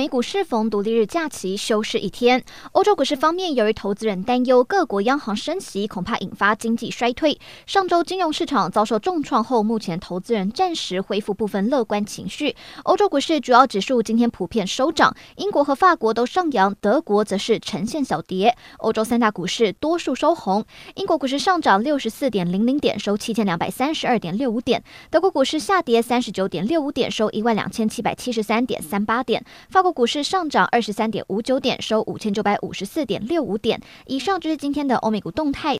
美股适逢独立日假期休市一天。欧洲股市方面，由于投资人担忧各国央行升息恐怕引发经济衰退，上周金融市场遭受重创后，目前投资人暂时恢复部分乐观情绪。欧洲股市主要指数今天普遍收涨，英国和法国都上扬，德国则是呈现小跌。欧洲三大股市多数收红，英国股市上涨六十四点零零点，收七千两百三十二点六五点；德国股市下跌三十九点六五点，收一万两千七百七十三点三八点。法国股市上涨二十三点五九点，收五千九百五十四点六五点。以上就是今天的欧美股动态。